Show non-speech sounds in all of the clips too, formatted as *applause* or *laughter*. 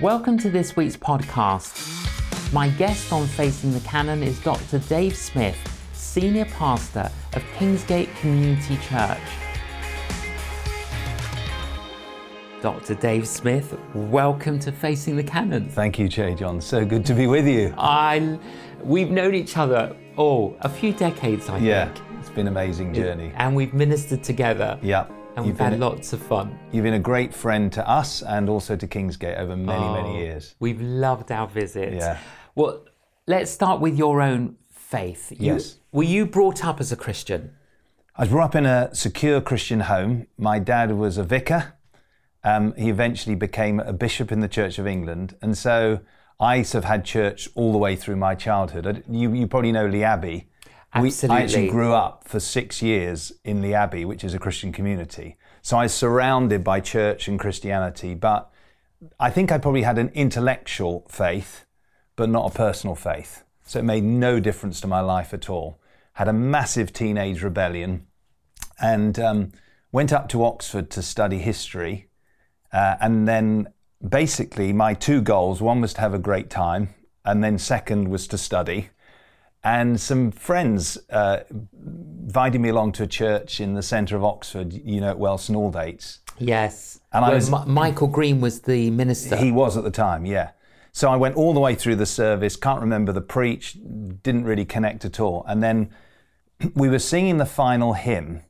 Welcome to this week's podcast. My guest on Facing the Canon is Dr. Dave Smith, Senior Pastor of Kingsgate Community Church. Dr. Dave Smith, welcome to Facing the Canon. Thank you, J. John. So good to be with you. I, we've known each other, oh, a few decades, I Yeah, think. it's been an amazing journey. And we've ministered together. Yeah. And we've You've had been, lots of fun. you've been a great friend to us and also to Kingsgate over many, Oh. many years. We've loved our visit. Yeah. Well, let's start with your own faith. You- Yes. Were you brought up as a Christian? I was brought up in a secure Christian home. My dad was a vicar. Um, he eventually became a bishop in the Church of England. And so I sort of had church all the way through my childhood. You, you probably know Lee Abbey. We, I actually grew up for six years in the Abbey, which is a Christian community. So I was surrounded by church and Christianity, but I think I probably had an intellectual faith, but not a personal faith. So it made no difference to my life at all. Had a massive teenage rebellion and um, went up to Oxford to study history. Uh, and then basically, my two goals one was to have a great time, and then second was to study. And some friends uh, invited me along to a church in the centre of Oxford, you know, at Welson Aldates. Yes. And I was- Mi- Michael Green was the minister. He was at the time, yeah. So I went all the way through the service, can't remember the preach, didn't really connect at all. And then we were singing the final hymn.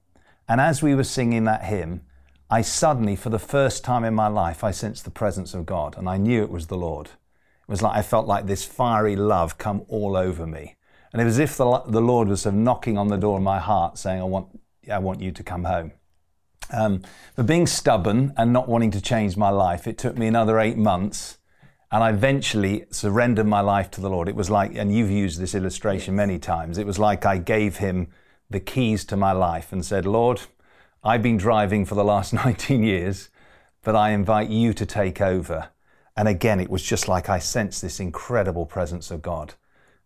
And as we were singing that hymn, I suddenly, for the first time in my life, I sensed the presence of God. And I knew it was the Lord. It was like I felt like this fiery love come all over me. And it was as if the, the Lord was sort of knocking on the door of my heart saying, I want, I want you to come home. Um, but being stubborn and not wanting to change my life, it took me another eight months. And I eventually surrendered my life to the Lord. It was like, and you've used this illustration many times, it was like I gave him the keys to my life and said, Lord, I've been driving for the last *laughs* 19 years, but I invite you to take over. And again, it was just like I sensed this incredible presence of God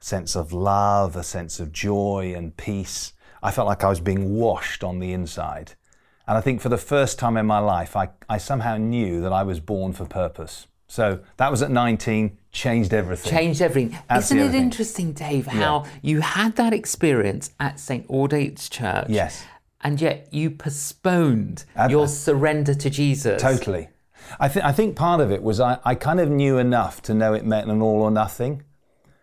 sense of love, a sense of joy and peace. I felt like I was being washed on the inside. And I think for the first time in my life, I, I somehow knew that I was born for purpose. So that was at 19, changed everything. Changed everything. Isn't it everything. interesting, Dave, how you had that experience at St. Aldate's Church? Yes. And yet you postponed your surrender to Jesus. Totally. I, th- I think part of it was I, I kind of knew enough to know it meant an all or nothing.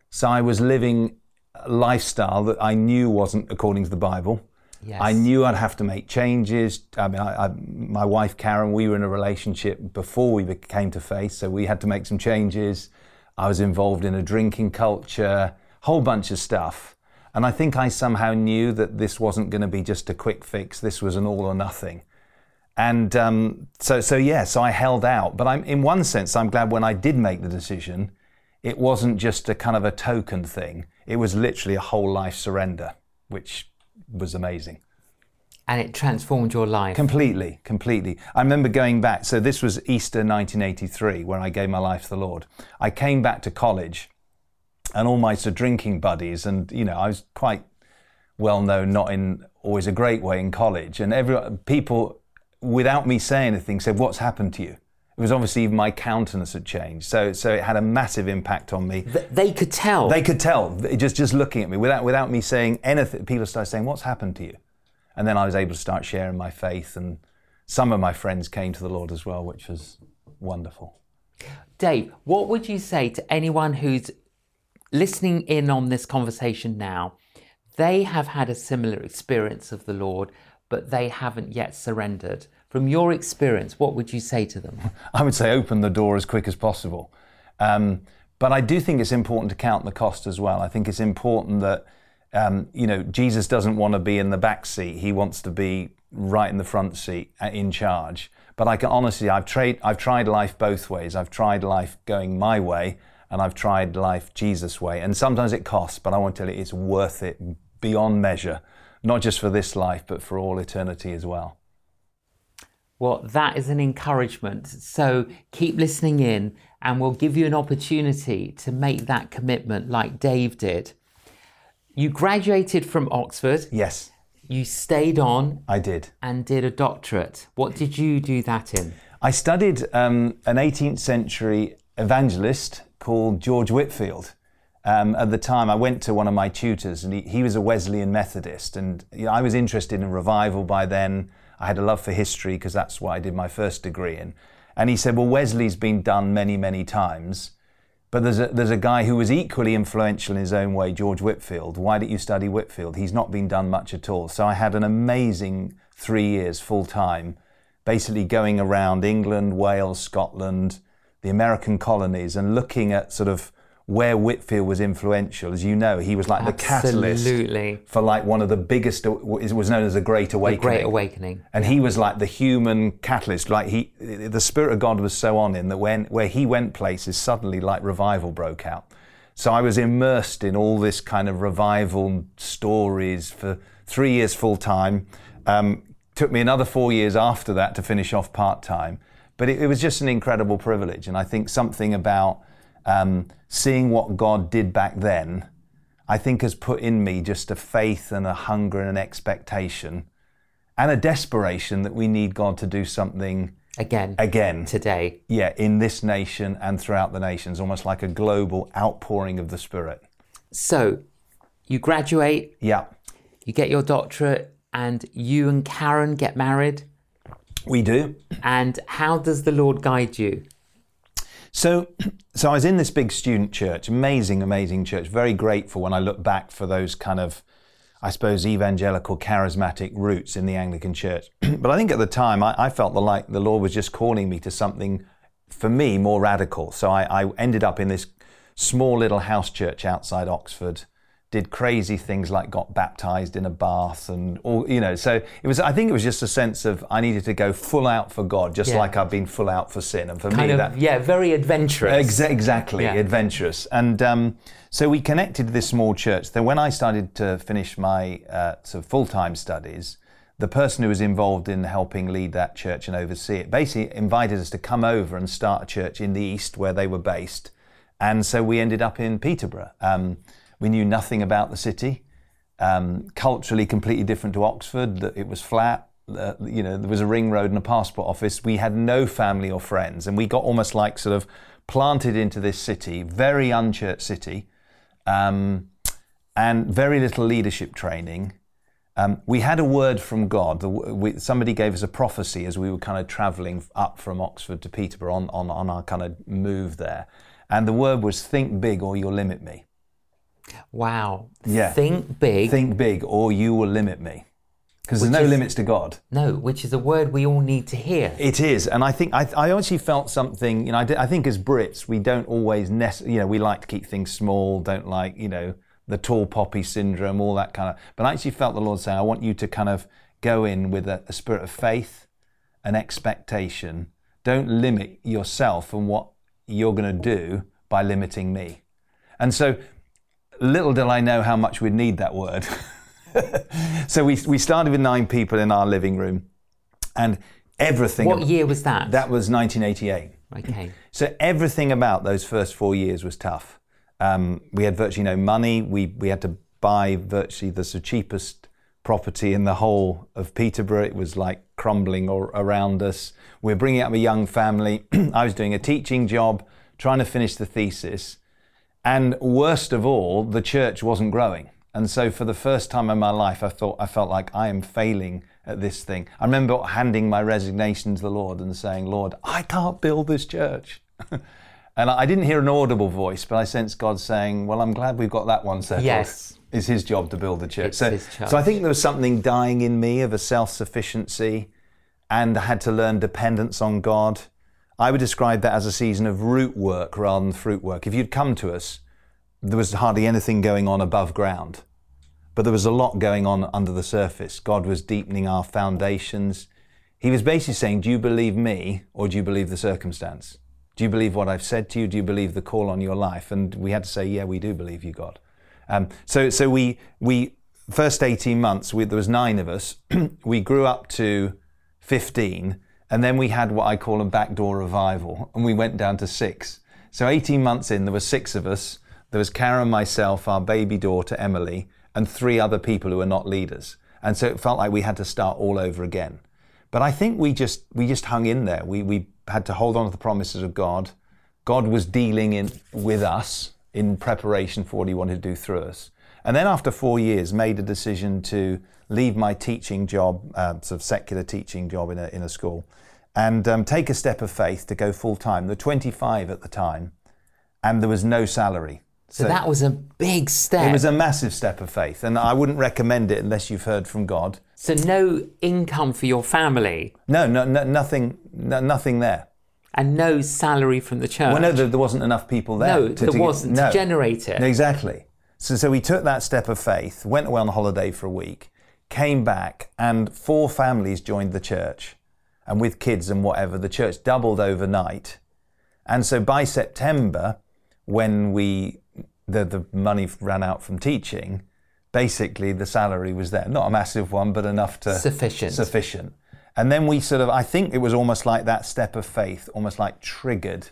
So I was living a lifestyle that I knew wasn't according to the Bible. Yes. I knew I'd have to make changes. I mean, I, I, my wife Karen, we were in a relationship before we came to faith, so we had to make some changes. I was involved in a drinking culture, whole bunch of stuff. And I think I somehow knew that this wasn't going to be just a quick fix. This was an all or nothing. And um, so, so yeah, so I held out. But I'm, in one sense, I'm glad when I did make the decision, it wasn't just a kind of a token thing. It was literally a whole life surrender, which was amazing. And it transformed your life. Completely, completely. I remember going back. So this was Easter 1983 when I gave my life to the Lord. I came back to college, and all my sort of drinking buddies, and you know, I was quite well known, not in always a great way in college, and every people, without me saying anything, said, "What's happened to you?" It was obviously my countenance had changed, so so it had a massive impact on me. Th- they could tell. They could tell just just looking at me without without me saying anything. People started saying, "What's happened to you?" And then I was able to start sharing my faith, and some of my friends came to the Lord as well, which was wonderful. Dave, what would you say to anyone who's listening in on this conversation now? They have had a similar experience of the Lord, but they haven't yet surrendered. From your experience, what would you say to them? *laughs* I would say open the door as quick as possible. Um, but I do think it's important to count the cost as well. I think it's important that um, you know Jesus doesn't want to be in the back seat; he wants to be right in the front seat, uh, in charge. But I can honestly, I've tried, I've tried life both ways. I've tried life going my way, and I've tried life Jesus' way. And sometimes it costs, but I want to tell you, it's worth it beyond measure, not just for this life, but for all eternity as well. Well, that is an encouragement. So keep listening in, and we'll give you an opportunity to make that commitment like Dave did. You graduated from Oxford, Yes, you stayed on I did. and did a doctorate. What did you do that in? I studied um, an 18th century evangelist called George Whitefield. Um, at the time, I went to one of my tutors, and he, he was a Wesleyan Methodist, and you know, I was interested in revival by then. I had a love for history because that's what I did my first degree in. And he said, "Well, Wesley's been done many, many times." But there's a, there's a guy who was equally influential in his own way, George Whitefield. Why don't you study Whitefield? He's not been done much at all. So I had an amazing three years full time, basically going around England, Wales, Scotland, the American colonies, and looking at sort of where Whitefield was influential. As you know, he was like Absolutely. the catalyst for like one of the biggest. It was known as a Great Awakening. The Great Awakening. And he was like the human catalyst. Like he, the Spirit of God was so on him that when where he went places, suddenly like revival broke out. So I was immersed in all this kind of revival stories for three years full time. Um, took me another four years after that to finish off part time. But it, it, was just an incredible privilege. And I think something about um, seeing what God did back then, I think has put in me just a faith and a hunger and an expectation and a desperation that we need God to do something again. Again. Today. Yeah in this nation and throughout the nations almost like a global outpouring of the spirit. So you graduate. Yeah. You get your doctorate and you and Karen get married. We do. And how does the lord guide you so, so I was in this big student church, amazing, amazing church. Very grateful when I look back for those kind of, I suppose, evangelical, charismatic roots in the Anglican Church. *clears throat* but I think at the time, I, I, felt the like the Lord was just calling me to something, for me, more radical. So I, I ended up in this small little house church outside Oxford did crazy things like got baptized in a bath and all you know so it was i think it was just a sense of i needed to go full out for god just yeah. like i've been full out for sin. And for kind me of, that yeah very adventurous. Exa- exactly yeah. adventurous. And um, so we connected this small church. Then when i started to finish my uh, sort of full-time studies the person who was involved in helping lead that church and oversee it basically invited us to come over and start a church in the east where they were based. And so we ended up in peterborough. Um, we knew nothing about the city. Um, culturally, completely different to Oxford. That it was flat. Uh, you know, there was a ring road and a passport office. We had no family or friends, and we got almost like sort of planted into this city, very unchurched city, um, and very little leadership training. Um, we had a word from God. We, somebody gave us a prophecy as we were kind of traveling up from Oxford to Peterborough on, on, on our kind of move there. And the word was, think big or you'll limit me. Wow. Yeah. Think big. Think big, or you will limit me. Because there's no is, limits to God. No, which is a word we all need to hear. It is, and I think I, I actually felt something. You know, I, I think as Brits, we don't always necessarily. You know, we like to keep things small. Don't like you know the tall poppy syndrome, all that kind of. But I actually felt the Lord saying, I want you to kind of go in with a, a spirit of faith, an expectation. Don't limit yourself and what you're going to do by limiting me. And so little did I know how much we'd need that word. *laughs* so we, we started with nine people in our living room and everything. What year was that? That was 1988. Okay. So everything about those first four years was tough. Um, we had virtually no money. We, we had to buy virtually the cheapest property in the whole of Peterborough. It was like crumbling or, around us. We're bringing up a young family. *clears throat* I was doing a teaching job, trying to finish the thesis. And worst of all, the church wasn't growing. And so for the first time in my life, I thought I felt like I am failing at this thing. I remember handing my resignation to the Lord and saying, Lord, I can't build this church. *laughs* and I didn't hear an audible voice, but I sensed God saying, Well, I'm glad we've got that one settled. Yes. It's his job to build the church. So, so I think there was something dying in me of a self sufficiency, and I had to learn dependence on God. I would describe that as a season of root work rather than fruit work. If you'd come to us, there was hardly anything going on above ground, but there was a lot going on under the surface. God was deepening our foundations. He was basically saying, Do you believe me or do you believe the circumstance? Do you believe what I've said to you? Do you believe the call on your life? And we had to say, Yeah, we do believe you, God. Um, so, so we, we, first 18 months, we, there was nine of us. *clears throat* we grew up to 15 and then we had what I call a backdoor revival, and we went down to six. So 18 months in, there were six of us. There was Karen, myself, our baby daughter, Emily, and three other people who were not leaders. And so it felt like we had to start all over again. But I think we just, we just hung in there. We, we had to hold on to the promises of God. God was dealing in with us in preparation for what He wanted to do through us. And then after four years, made a decision to leave my teaching job, uh, sort of secular teaching job in a, in a school, and um, take a step of faith to go full time. They're 25 at the time, and there was no salary. So, that was a big step. It was a massive step of faith, and I wouldn't recommend it unless you've heard from God. so no income for your family No, no, no nothing, no, nothing there. and no salary from the church. Well, no, there, there wasn't enough people there. No, to, there to- wasn't no. to generate it. Exactly. So, so we took that step of faith, went away on holiday for a week, came back, and four families joined the church. And with kids and whatever, the church doubled overnight. And so by September, when we the, the money ran out from teaching, basically the salary was there. Not a massive one, but enough to Sufficient. Sufficient. And then we sort of, I think it was almost like that step of faith, almost like triggered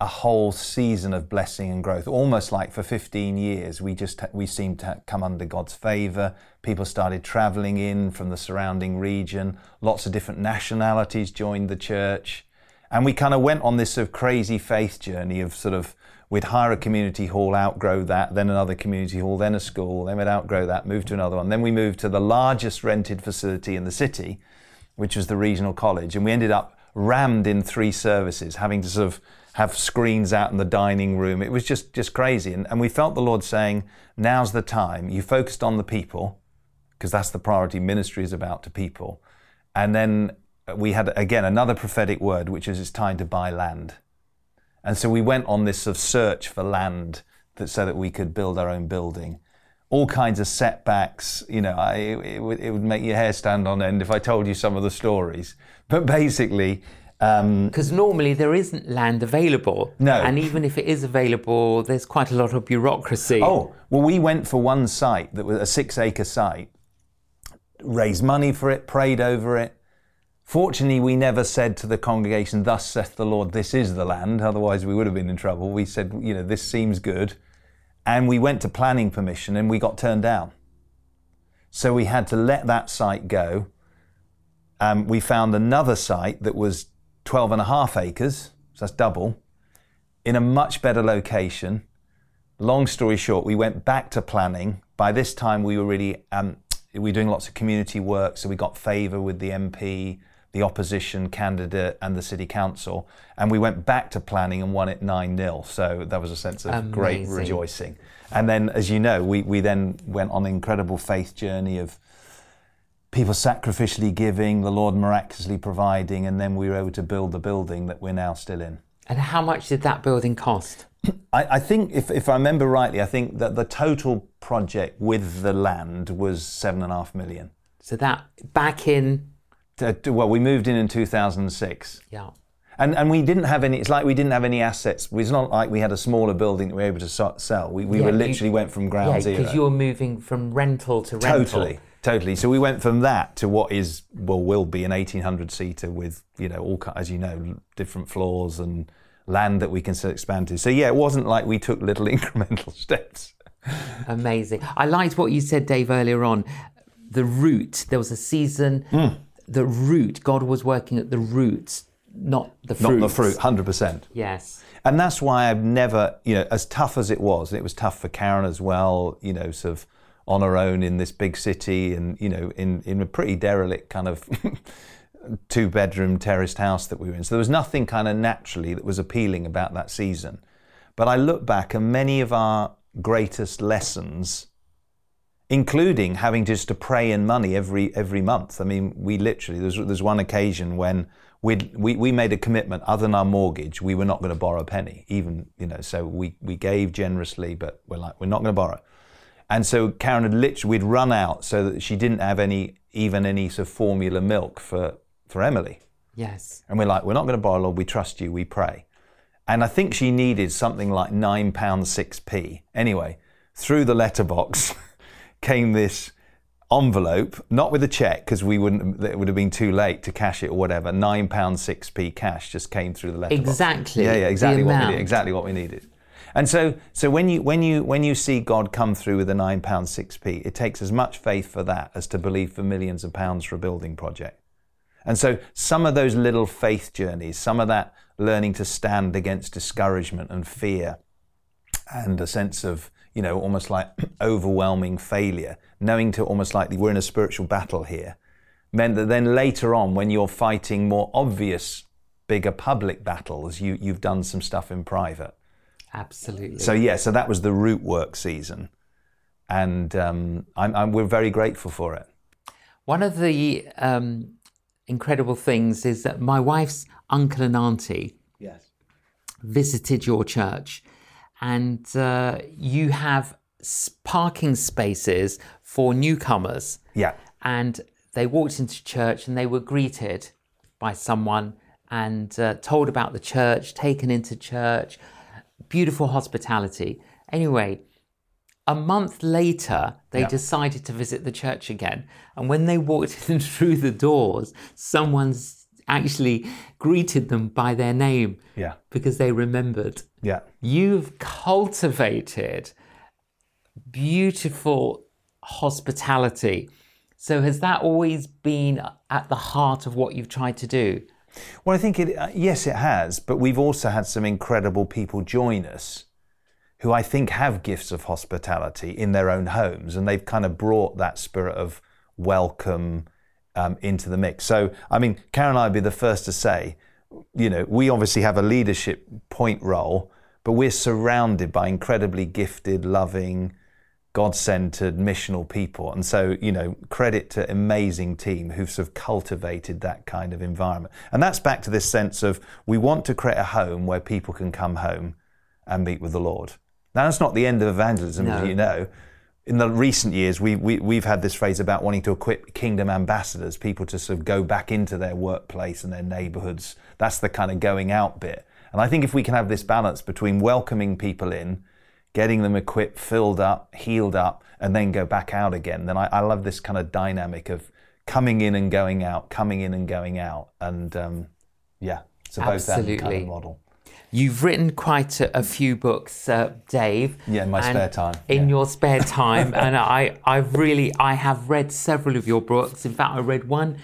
a whole season of blessing and growth. Almost like for 15 years, we just we seemed to come under God's favor. People started traveling in from the surrounding region. Lots of different nationalities joined the church, and we kind of went on this sort of crazy faith journey of sort of we'd hire a community hall, outgrow that, then another community hall, then a school, then we'd outgrow that, move to another one. Then we moved to the largest rented facility in the city, which was the regional college, and we ended up rammed in three services, having to sort of have screens out in the dining room. It was just just crazy, and, and we felt the Lord saying, "Now's the time." You focused on the people, because that's the priority. Ministry is about to people, and then uh, we had again another prophetic word, which is it's time to buy land. And so we went on this sort of search for land that, so that we could build our own building. All kinds of setbacks, you know, I, it, it would make your hair stand on end if I told you some of the stories. But basically, um, Because normally there isn't land available. No. And even if it is available, there's quite a lot of bureaucracy. oh, well, we went for one site that was a six acre site, raised money for it, prayed over it. Fortunately, we never said to the congregation, Thus saith the Lord, this is the land. Otherwise, we would have been in trouble. We said, You know, this seems good. And we went to planning permission and we got turned down. So we had to let that site go. Um, we found another site that was 12 and a half acres, so that's double, in a much better location. Long story short, we went back to planning. By this time, we were really um, we were doing lots of community work, so we got favour with the MP, the opposition candidate, and the city council. And we went back to planning and won it 9 0. So that was a sense of great rejoicing. And then, as you know, we, we then went on an incredible faith journey of people sacrificially giving, the Lord miraculously providing, and then we were able to build the building that we're now still in. And how much did that building cost? *clears throat* I, I think, if, if I remember rightly, I think that the total project with the land was seven and a half million. So that back in, To- to- well, we moved in in 2006. yeah. And, and we didn't have any, it's like we didn't have any assets. It's not like we had a smaller building that we were able to sell. We, we Yeah, were you- literally went from ground Yeah, zero. because you were moving from rental to rental. Totally, totally. So we went from that to what is well will be an eighteen hundred seater with you know all as you know different floors and land that we can still expand to. So yeah, it wasn't like we took little *laughs* incremental steps. Amazing. I liked what you said, Dave, earlier on. The root. There was a season. Hmm. The root. God was working at the roots, not the fruit. Not the fruit, hundred percent. Yes. And that's why I've never, you know, as tough as it was, and it was tough for Karen as well, you know, sort of on her own in this big city and, you know, in, in a pretty derelict kind of *laughs* two bedroom terraced house that we were in. So there was nothing kind of naturally that was appealing about that season. But I look back and many of our greatest lessons, including having just to pray in money every every month. I mean, we literally there's there's one occasion when we we made a commitment other than our mortgage, we were not going to borrow a penny, even you know. So we we gave generously, but we're like we're not going to borrow. And so Karen had literally we'd run out so that she didn't have any even any sort of formula milk for for Emily. Yes. And we're like, we're not going to borrow, Lord. We trust you. We pray. And I think she needed something like nine pounds six p. Anyway, through the letterbox *laughs* came this envelope, not with a check because we wouldn't. It would have been too late to cash it or whatever. Nine pounds six p cash just came through the letterbox. Exactly. Yeah, yeah, exactly what we did. Exactly what we needed. And so, so when you when you when you see God come through with a nine pounds six p, it takes as much faith for that as to believe for millions of pounds for a building project. And so some of those little faith journeys, some of that learning to stand against discouragement and fear and a sense of, you know, almost like *clears throat* overwhelming failure, knowing to almost like we're in a spiritual battle here, meant that then later on, when you're fighting more obvious, bigger public battles, you, you've done some stuff in private. Absolutely. So, yeah, so that was the root work season. And um, I'm, I'm, we're very grateful for it. One of the um, incredible things is that my wife's uncle and auntie Yes. visited your church, and uh, you have parking spaces for newcomers. Yeah. And they walked into church and they were greeted by someone and uh, told about the church, taken into church, beautiful hospitality. Anyway, a month later, they Yeah. decided to visit the church again. And when they walked *laughs* in through the doors, someone's actually greeted them by their name Yeah. because they remembered. Yeah. You've cultivated beautiful hospitality. So, has that always been at the heart of what you've tried to do? Well, I think it, uh, yes, it has, but we've also had some incredible people join us who I think have gifts of hospitality in their own homes, and they've kind of brought that spirit of welcome um, into the mix. So, I mean, Karen and I would be the first to say, you know, we obviously have a leadership point role, but we're surrounded by incredibly gifted, loving, God centered, missional people. And so, you know, credit to amazing team who've sort of cultivated that kind of environment. And that's back to this sense of we want to create a home where people can come home and meet with the Lord. Now, that's not the end of evangelism, as you know. In the recent years, we, we, we've had this phrase about wanting to equip kingdom ambassadors, people to sort of go back into their workplace and their neighborhoods. That's the kind of going out bit. And I think if we can have this balance between welcoming people in, getting them equipped, filled up, healed up, and then go back out again, then I, I love this kind of dynamic of coming in and going out, coming in and going out. And um, yeah, so both that kind of model. You've written quite a, a few books, uh, Dave. Yeah, in my spare time, In yeah. your spare *laughs* time, and I, I've really, I have read several of your books. In fact, I read one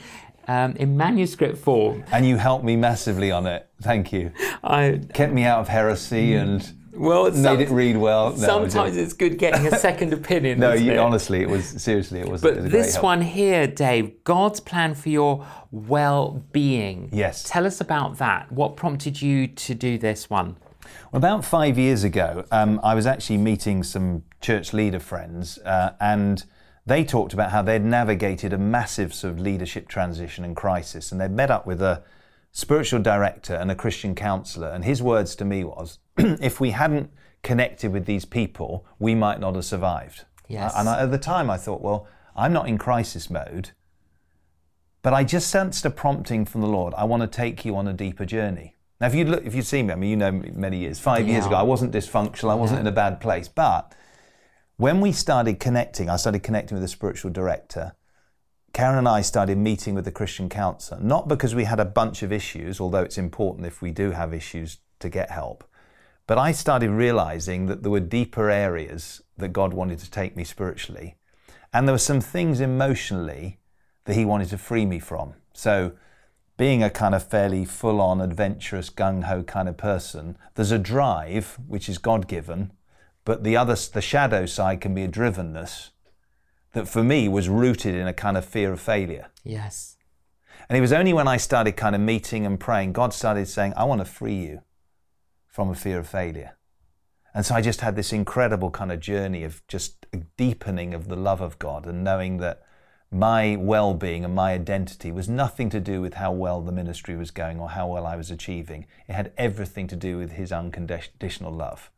um, in manuscript form. And you helped me massively on it. Thank you. I Kept me out of heresy and well, made some- it read well. No, sometimes it's good getting a second *laughs* opinion. no, you, it? honestly, it was seriously, it was. it was But this one here, Dave, God's plan for your well-being. Yes. Tell us about that. What prompted you to do this one? Well, about five years ago, um, I was actually meeting some church leader friends, uh, and they talked about how they'd navigated a massive sort of leadership transition and crisis, and they'd met up with a spiritual director and a Christian counselor. And his words to me was, *clears throat* "If we hadn't connected with these people, we might not have survived." Yes. And I, at the time, I thought, well, I'm not in crisis mode, but I just sensed a prompting from the Lord. I want to take you on a deeper journey. Now, if you look, if you've seen me, I mean, you know me many years. Five years ago, I wasn't dysfunctional. I wasn't in a bad place. But when we started connecting, I started connecting with a spiritual director. Karen and I started meeting with the Christian counselor, not because we had a bunch of issues, although it's important if we do have issues to get help. But I started realizing that there were deeper areas that God wanted to take me spiritually. And there were some things emotionally that He wanted to free me from. So, being a kind of fairly full on, adventurous, gung ho kind of person, there's a drive, which is God given, but the other, the shadow side can be a drivenness that for me was rooted in a kind of fear of failure. Yes. And it was only when I started kind of meeting and praying, God started saying, I want to free you from a fear of failure. And so I just had this incredible kind of journey of just a deepening of the love of God and knowing that my well being and my identity was nothing to do with how well the ministry was going or how well I was achieving. It had everything to do with His unconditional love.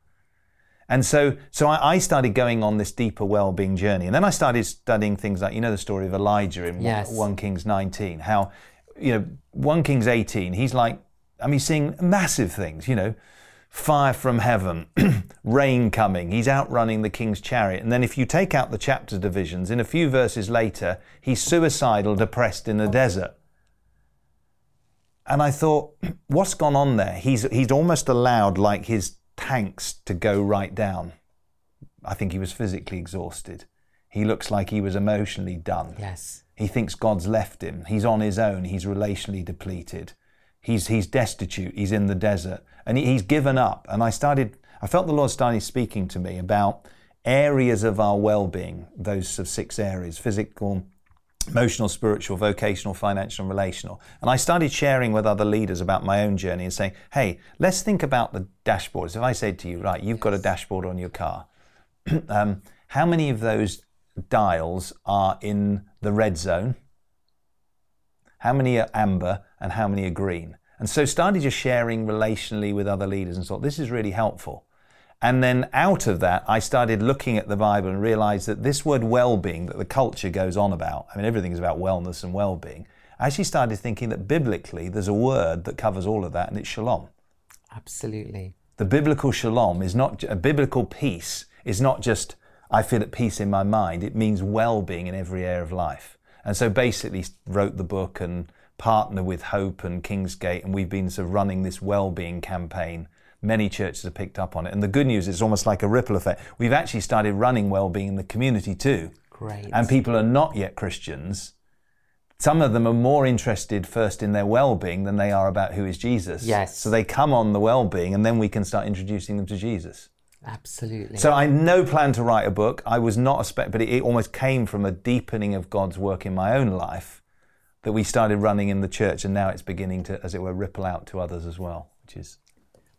And so, so I, I started going on this deeper well-being journey, and then I started studying things like, you know, the story of Elijah in Yes. 1 Kings 19. How, you know, 1 Kings 18. He's like, I mean, seeing massive things. You know, fire from heaven, *clears throat* rain coming. He's outrunning the king's chariot, and then if you take out the chapter divisions, in a few verses later, he's suicidal, depressed in the desert. And I thought, *clears throat* what's gone on there? He's he's almost allowed like his tanks to go right down. I think he was physically exhausted. He looks like he was emotionally done. Yes. He thinks God's left him. He's on his own. He's relationally depleted. He's, he's destitute. He's in the desert. And he, he's given up. And I started, I felt the Lord started speaking to me about areas of our well being, those of six areas physical, emotional, spiritual, vocational, financial, and relational. And I started sharing with other leaders about my own journey and saying, hey, let's think about the dashboards. If I said to you, right, you've got a dashboard on your car, *clears throat* um, how many of those dials are in the red zone? How many are amber and how many are green? And so started just sharing relationally with other leaders and thought this is really helpful. And then out of that, I started looking at the Bible and realized that this word well being that the culture goes on about, I mean, everything is about wellness and well being. I actually started thinking that biblically there's a word that covers all of that, and it's shalom. Absolutely. The biblical shalom is not a biblical peace, is not just I feel at peace in my mind, it means well being in every area of life. And so basically wrote the book and partner with Hope and Kingsgate, and we've been sort of running this well-being campaign. Many churches have picked up on it, and the good news is it's almost like a ripple effect. We've actually started running well-being in the community too. Great. And people are not yet Christians. Some of them are more interested first in their well-being than they are about who is Jesus. Yes. So they come on the well-being, and then we can start introducing them to Jesus. Absolutely. So I had no plan to write a book. I was not a spec, but it, it almost came from a deepening of God's work in my own life that we started running in the church, and now it's beginning to, as it were, ripple out to others as well, which is.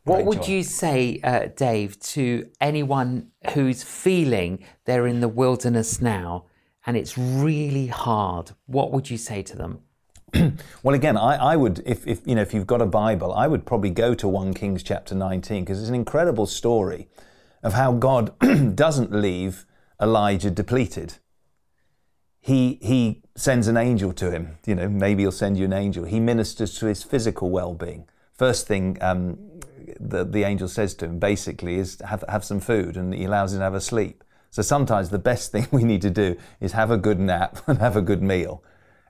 What would you say, uh, Dave, to anyone who's feeling they're in the wilderness now and it's really hard? What would you say to them? *clears throat* well, again, I, I would, if, if, you know, if you've got a Bible, I would probably go to 1 Kings chapter 19 because it's an incredible story of how God *clears throat* doesn't leave Elijah depleted. He, he sends an angel to him. You know, maybe he'll send you an angel. He ministers to his physical well being. First thing um, the, the angel says to him basically is have, have some food and he allows him to have a sleep. So sometimes the best *laughs* thing we need to do is have a good nap *laughs* and have a good meal.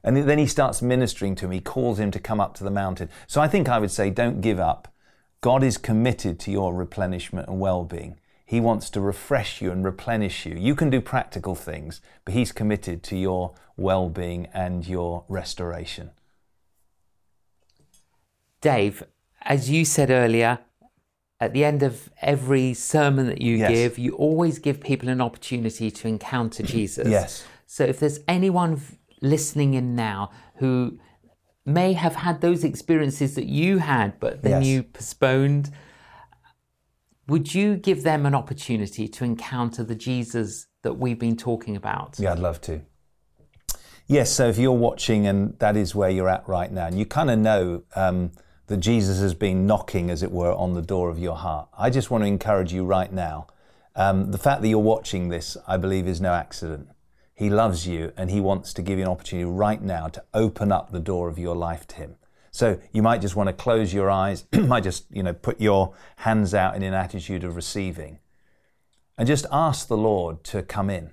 And then he starts ministering to him. He calls him to come up to the mountain. So I think I would say, don't give up. God is committed to your replenishment and well being. He wants to refresh you and replenish you. You can do practical things, but He's committed to your well being and your restoration. Dave, as you said earlier, at the end of every sermon that you yes. give, you always give people an opportunity to encounter *clears throat* Jesus. yes. So if there's anyone listening in now who may have had those experiences that you had, but then yes. you postponed, would you give them an opportunity to encounter the Jesus that we've been talking about? Yeah, I'd love to. Yes, so if you're watching and that is where you're at right now, and you kind of know um, that Jesus has been knocking, as it were, on the door of your heart, I just want to encourage you right now. Um, the fact that you're watching this, I believe, is no accident. He loves you and He wants to give you an opportunity right now to open up the door of your life to Him. So you might just want to close your eyes, *clears throat* might just, you know, put your hands out in an attitude of receiving and just ask the Lord to come in.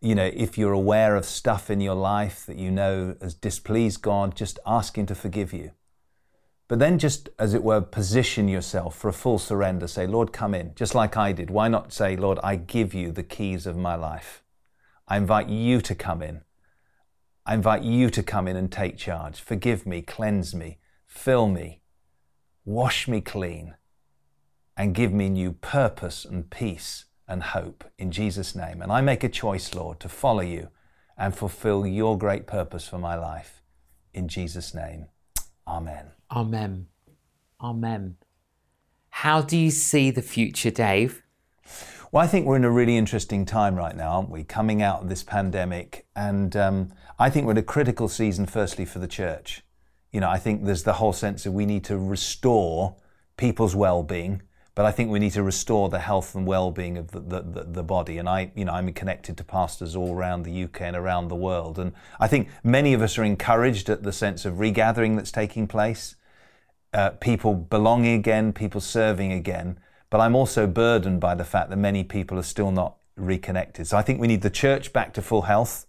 You know, if you're aware of stuff in your life that you know has displeased God, just ask Him to forgive you. But then just, as it were, position yourself for a full surrender. Say, Lord, come in, just like I did. Why not say, Lord, I give you the keys of my life. I invite you to come in. I invite you to come in and take charge. Forgive me, cleanse me, fill me, wash me clean, and give me new purpose and peace and hope in Jesus' name. And I make a choice, Lord, to follow you and fulfill your great purpose for my life. In Jesus' name, Amen. Amen. Amen. How do you see the future, Dave? Well, I think we're in a really interesting time right now, aren't we? Coming out of this pandemic. And um, I think we're in a critical season, firstly, for the church. You know, I think there's the whole sense that we need to restore people's well being, but I think we need to restore the health and well being of the, the, the, body. And I, you know, I'm connected to pastors all around the UK and around the world. And I think many of us are encouraged at the sense of regathering that's taking place, uh, people belonging again, people serving again. But I'm also burdened by the fact that many people are still not reconnected. So I think we need the church back to full health.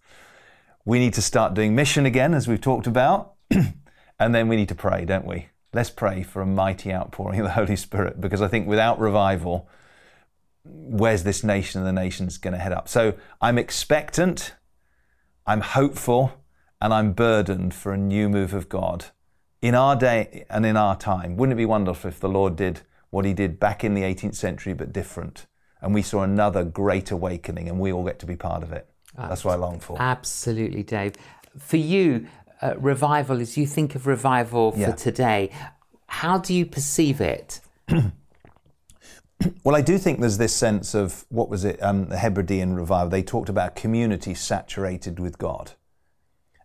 We need to start doing mission again, as we've talked about. *clears throat* and then we need to pray, don't we? Let's pray for a mighty outpouring of the Holy Spirit because I think without revival, where's this nation and the nation's going to head up? So I'm expectant, I'm hopeful, and I'm burdened for a new move of God in our day and in our time, wouldn't it be wonderful if the Lord did what he did back in the 18th century but different? And we saw another great awakening and we all get to be part of it. That's what I long for. Absolutely, Dave. For you, uh, revival, as you think of revival for Yeah. today, how do you perceive it? *clears throat* Well, I do think there's this sense of what was it, um, the Hebridean revival. They talked about community saturated with God.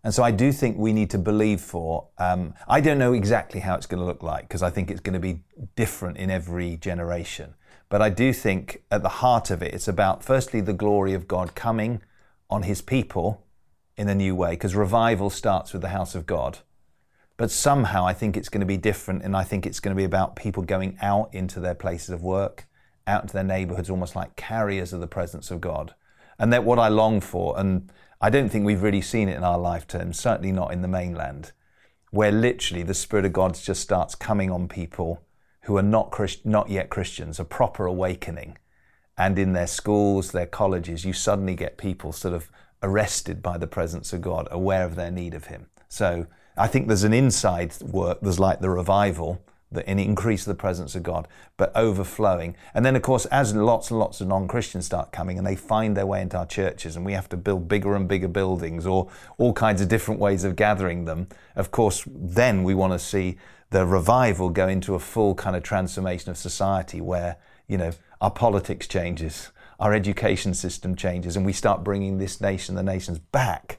And so I do think we need to believe for. Um, I don't know exactly how it's going to look like because I think it's going to be different in every generation. But I do think at the heart of it, it's about firstly the glory of God coming on his people in a new way because revival starts with the house of God. But somehow I think it's going to be different, and I think it's going to be about people going out into their places of work, out into their neighborhoods, almost like carriers of the presence of God. And that what I long for, and I don't think we've really seen it in our lifetime, certainly not in the mainland, where literally the Spirit of God just starts coming on people who are not Christ- not yet Christians, a proper awakening. And in their schools, their colleges, you suddenly get people sort of arrested by the presence of God, aware of their need of Him. So I think there's an inside work, there's like the revival, the an increase of the presence of God, but overflowing. And then, of course, as lots and lots of non Christians start coming and they find their way into our churches, and we have to build bigger and bigger buildings or all kinds of different ways of gathering them, of course, then we want to see the revival go into a full kind of transformation of society where, you know, our politics changes, our education system changes, and we start bringing this nation, the nations, back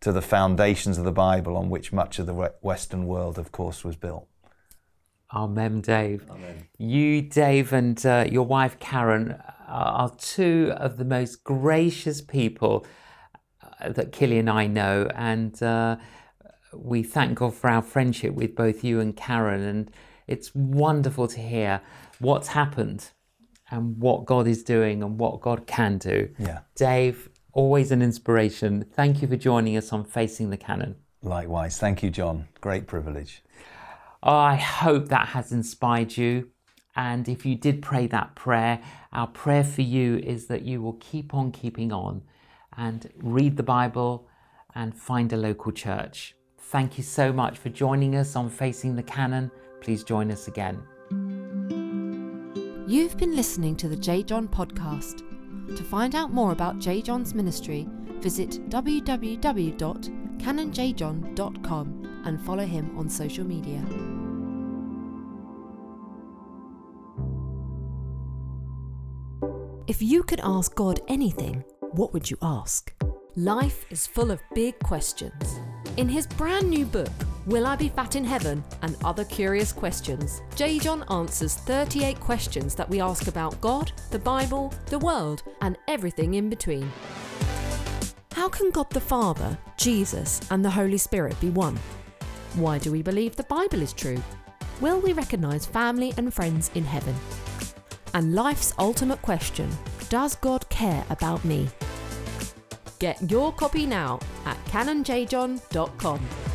to the foundations of the Bible on which much of the Western world, of course, was built. Amen, Dave. You, Dave, and uh, your wife Karen are are two of the most gracious people uh, that Killy and I know, and uh, we thank God for our friendship with both you and Karen. And it's wonderful to hear what's happened and what God is doing and what God can do. Yeah. Dave, always an inspiration. Thank you for joining us on Facing the Canon. Likewise. Thank you, John. Great privilege. Oh, I hope that has inspired you. And if you did pray that prayer, our prayer for you is that you will keep on keeping on and read the Bible and find a local church. Thank you so much for joining us on Facing the Canon. Please join us again. You've been listening to the J. John podcast. To find out more about J. John's ministry, visit www.canonjjohn.com and follow him on social media. If you could ask God anything, what would you ask? Life is full of big questions. In his brand new book, Will I Be Fat in Heaven? and Other Curious Questions, J. John answers 38 questions that we ask about God, the Bible, the world, and everything in between. How can God the Father, Jesus, and the Holy Spirit be one? Why do we believe the Bible is true? Will we recognise family and friends in heaven? And life's ultimate question Does God care about me? Get your copy now at canonjjohn.com.